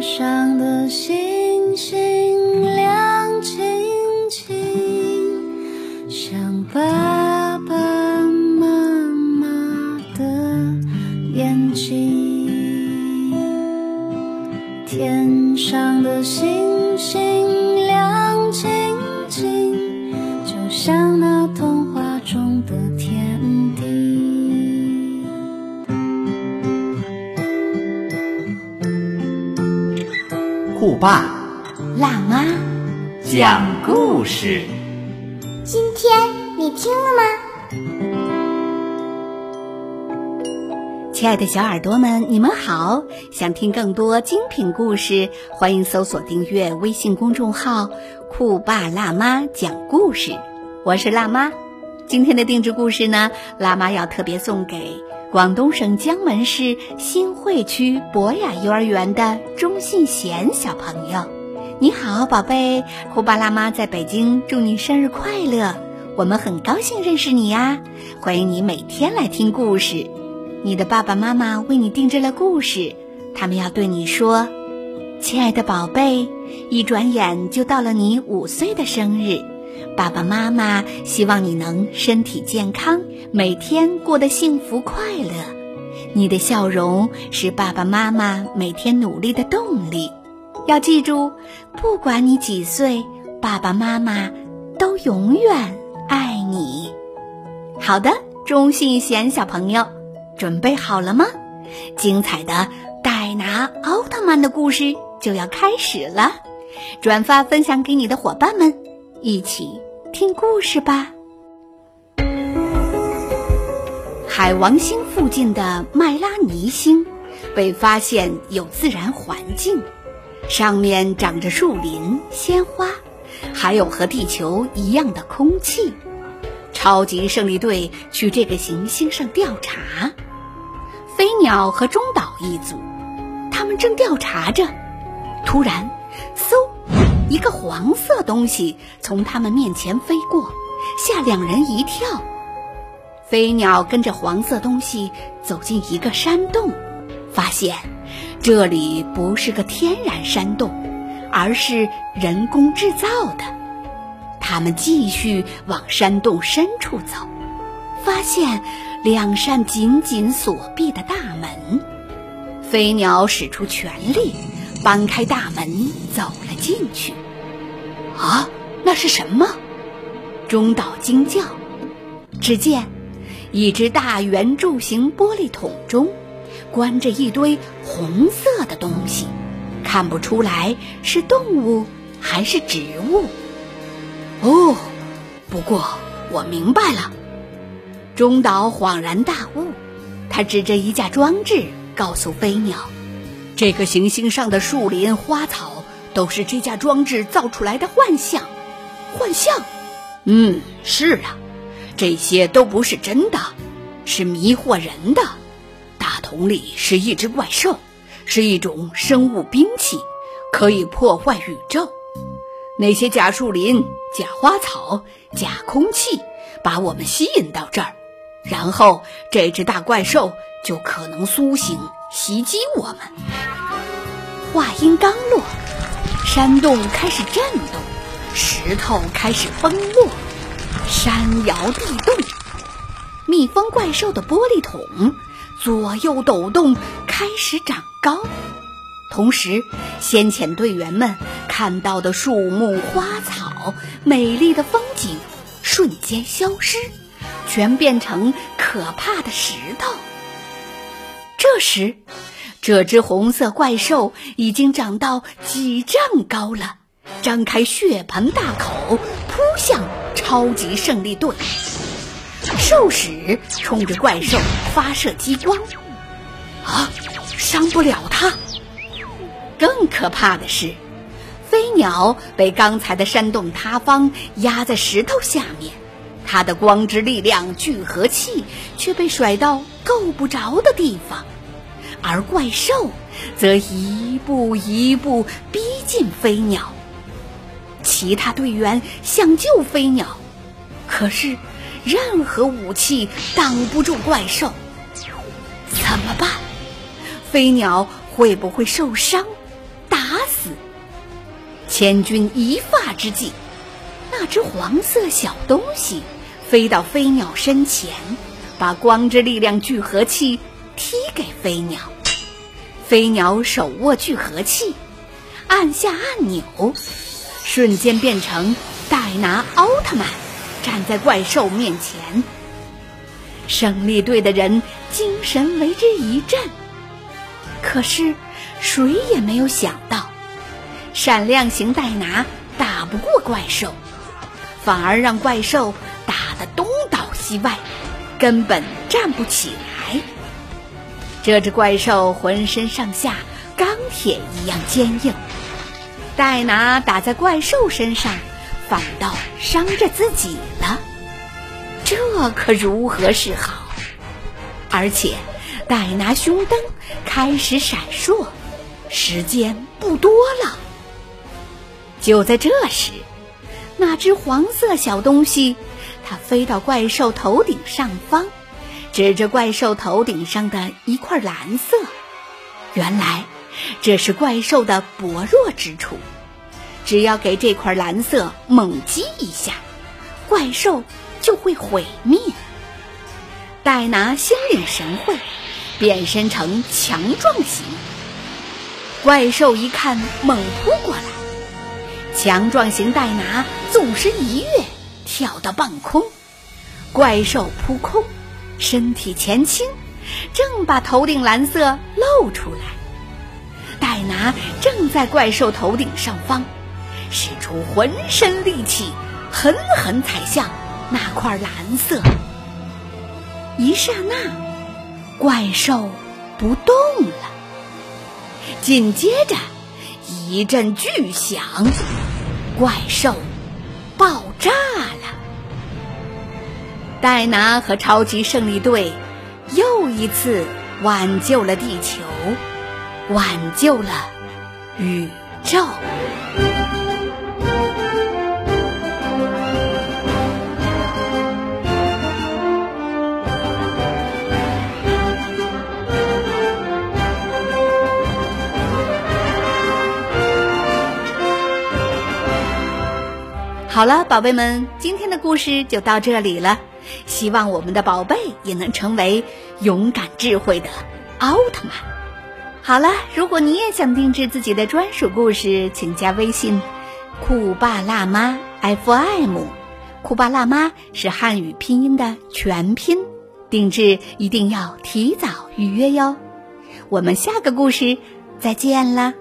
上的星星亮晶晶，像爸爸妈妈的眼睛。天上的星星亮晶晶，就像那童爸辣妈，讲故事。今天你听了吗？亲爱的小耳朵们，你们好！想听更多精品故事，欢迎搜索订阅微信公众号“酷爸辣妈讲故事”。我是辣妈。今天的定制故事呢，辣妈要特别送给广东省江门市新会区博雅幼儿园的钟信贤小朋友。你好，宝贝！酷爸辣妈在北京，祝你生日快乐！我们很高兴认识你呀，欢迎你每天来听故事。你的爸爸妈妈为你定制了故事，他们要对你说：“亲爱的宝贝，一转眼就到了你五岁的生日，爸爸妈妈希望你能身体健康，每天过得幸福快乐。你的笑容是爸爸妈妈每天努力的动力。要记住，不管你几岁，爸爸妈妈都永远爱你。”好的，钟信贤小朋友。准备好了吗？精彩的戴拿奥特曼的故事就要开始了，转发分享给你的伙伴们，一起听故事吧。海王星附近的麦拉尼星被发现有自然环境，上面长着树林、鲜花，还有和地球一样的空气。超级胜利队去这个行星上调查。飞鸟和中岛一组，他们正调查着，突然，嗖，一个黄色东西从他们面前飞过，吓两人一跳。飞鸟跟着黄色东西走进一个山洞，发现这里不是个天然山洞，而是人工制造的。他们继续往山洞深处走，发现。两扇紧紧锁闭的大门，飞鸟使出全力搬开大门，走了进去。啊，那是什么？中岛惊叫。只见一只大圆柱形玻璃桶中关着一堆红色的东西，看不出来是动物还是植物。哦，不过我明白了。中岛恍然大悟，他指着一架装置，告诉飞鸟：“这个行星上的树林、花草都是这架装置造出来的幻象。幻象？嗯，是啊，这些都不是真的，是迷惑人的。大桶里是一只怪兽，是一种生物兵器，可以破坏宇宙。那些假树林、假花草、假空气，把我们吸引到这儿。”然后，这只大怪兽就可能苏醒，袭击我们。话音刚落，山洞开始震动，石头开始崩落，山摇地动。蜜蜂怪兽的玻璃桶左右抖动，开始长高。同时，先遣队员们看到的树木、花草、美丽的风景瞬间消失。全变成可怕的石头。这时，这只红色怪兽已经长到几丈高了，张开血盆大口扑向超级胜利队。兽使冲着怪兽发射激光，啊，伤不了它。更可怕的是，飞鸟被刚才的山洞塌方压在石头下面。它的光之力量聚合器却被甩到够不着的地方，而怪兽则一步一步逼近飞鸟。其他队员想救飞鸟，可是任何武器挡不住怪兽。怎么办？飞鸟会不会受伤？打死千钧一发之际，那只黄色小东西飞到飞鸟身前，把光之力量聚合器踢给飞鸟。飞鸟手握聚合器，按下按钮，瞬间变成戴拿奥特曼，站在怪兽面前。胜利队的人精神为之一振，可是谁也没有想到，闪亮型戴拿打不过怪兽，反而让怪兽打得东倒西歪，根本站不起来。这只怪兽浑身上下钢铁一样坚硬，戴拿打在怪兽身上，反倒伤着自己了。这可如何是好？而且，戴拿胸灯开始闪烁，时间不多了。就在这时，那只黄色小东西，它飞到怪兽头顶上方，指着怪兽头顶上的一块蓝色。原来，这是怪兽的薄弱之处，只要给这块蓝色猛击一下，怪兽。就会毁灭。戴拿心领神会，变身成强壮型怪兽。一看，猛扑过来。强壮型戴拿纵身一跃，跳到半空。怪兽扑空，身体前倾，正把头顶蓝色露出来。戴拿正在怪兽头顶上方，使出浑身力气，狠狠踩向。那块蓝色，一刹那，怪兽不动了。紧接着，一阵巨响，怪兽爆炸了。戴拿和超级胜利队又一次挽救了地球，挽救了宇宙。好了，宝贝们，今天的故事就到这里了。希望我们的宝贝也能成为勇敢智慧的奥特曼。好了，如果你也想定制自己的专属故事，请加微信“酷爸辣妈 FM”。酷爸辣妈是汉语拼音的全拼，定制一定要提早预约哟。我们下个故事再见啦！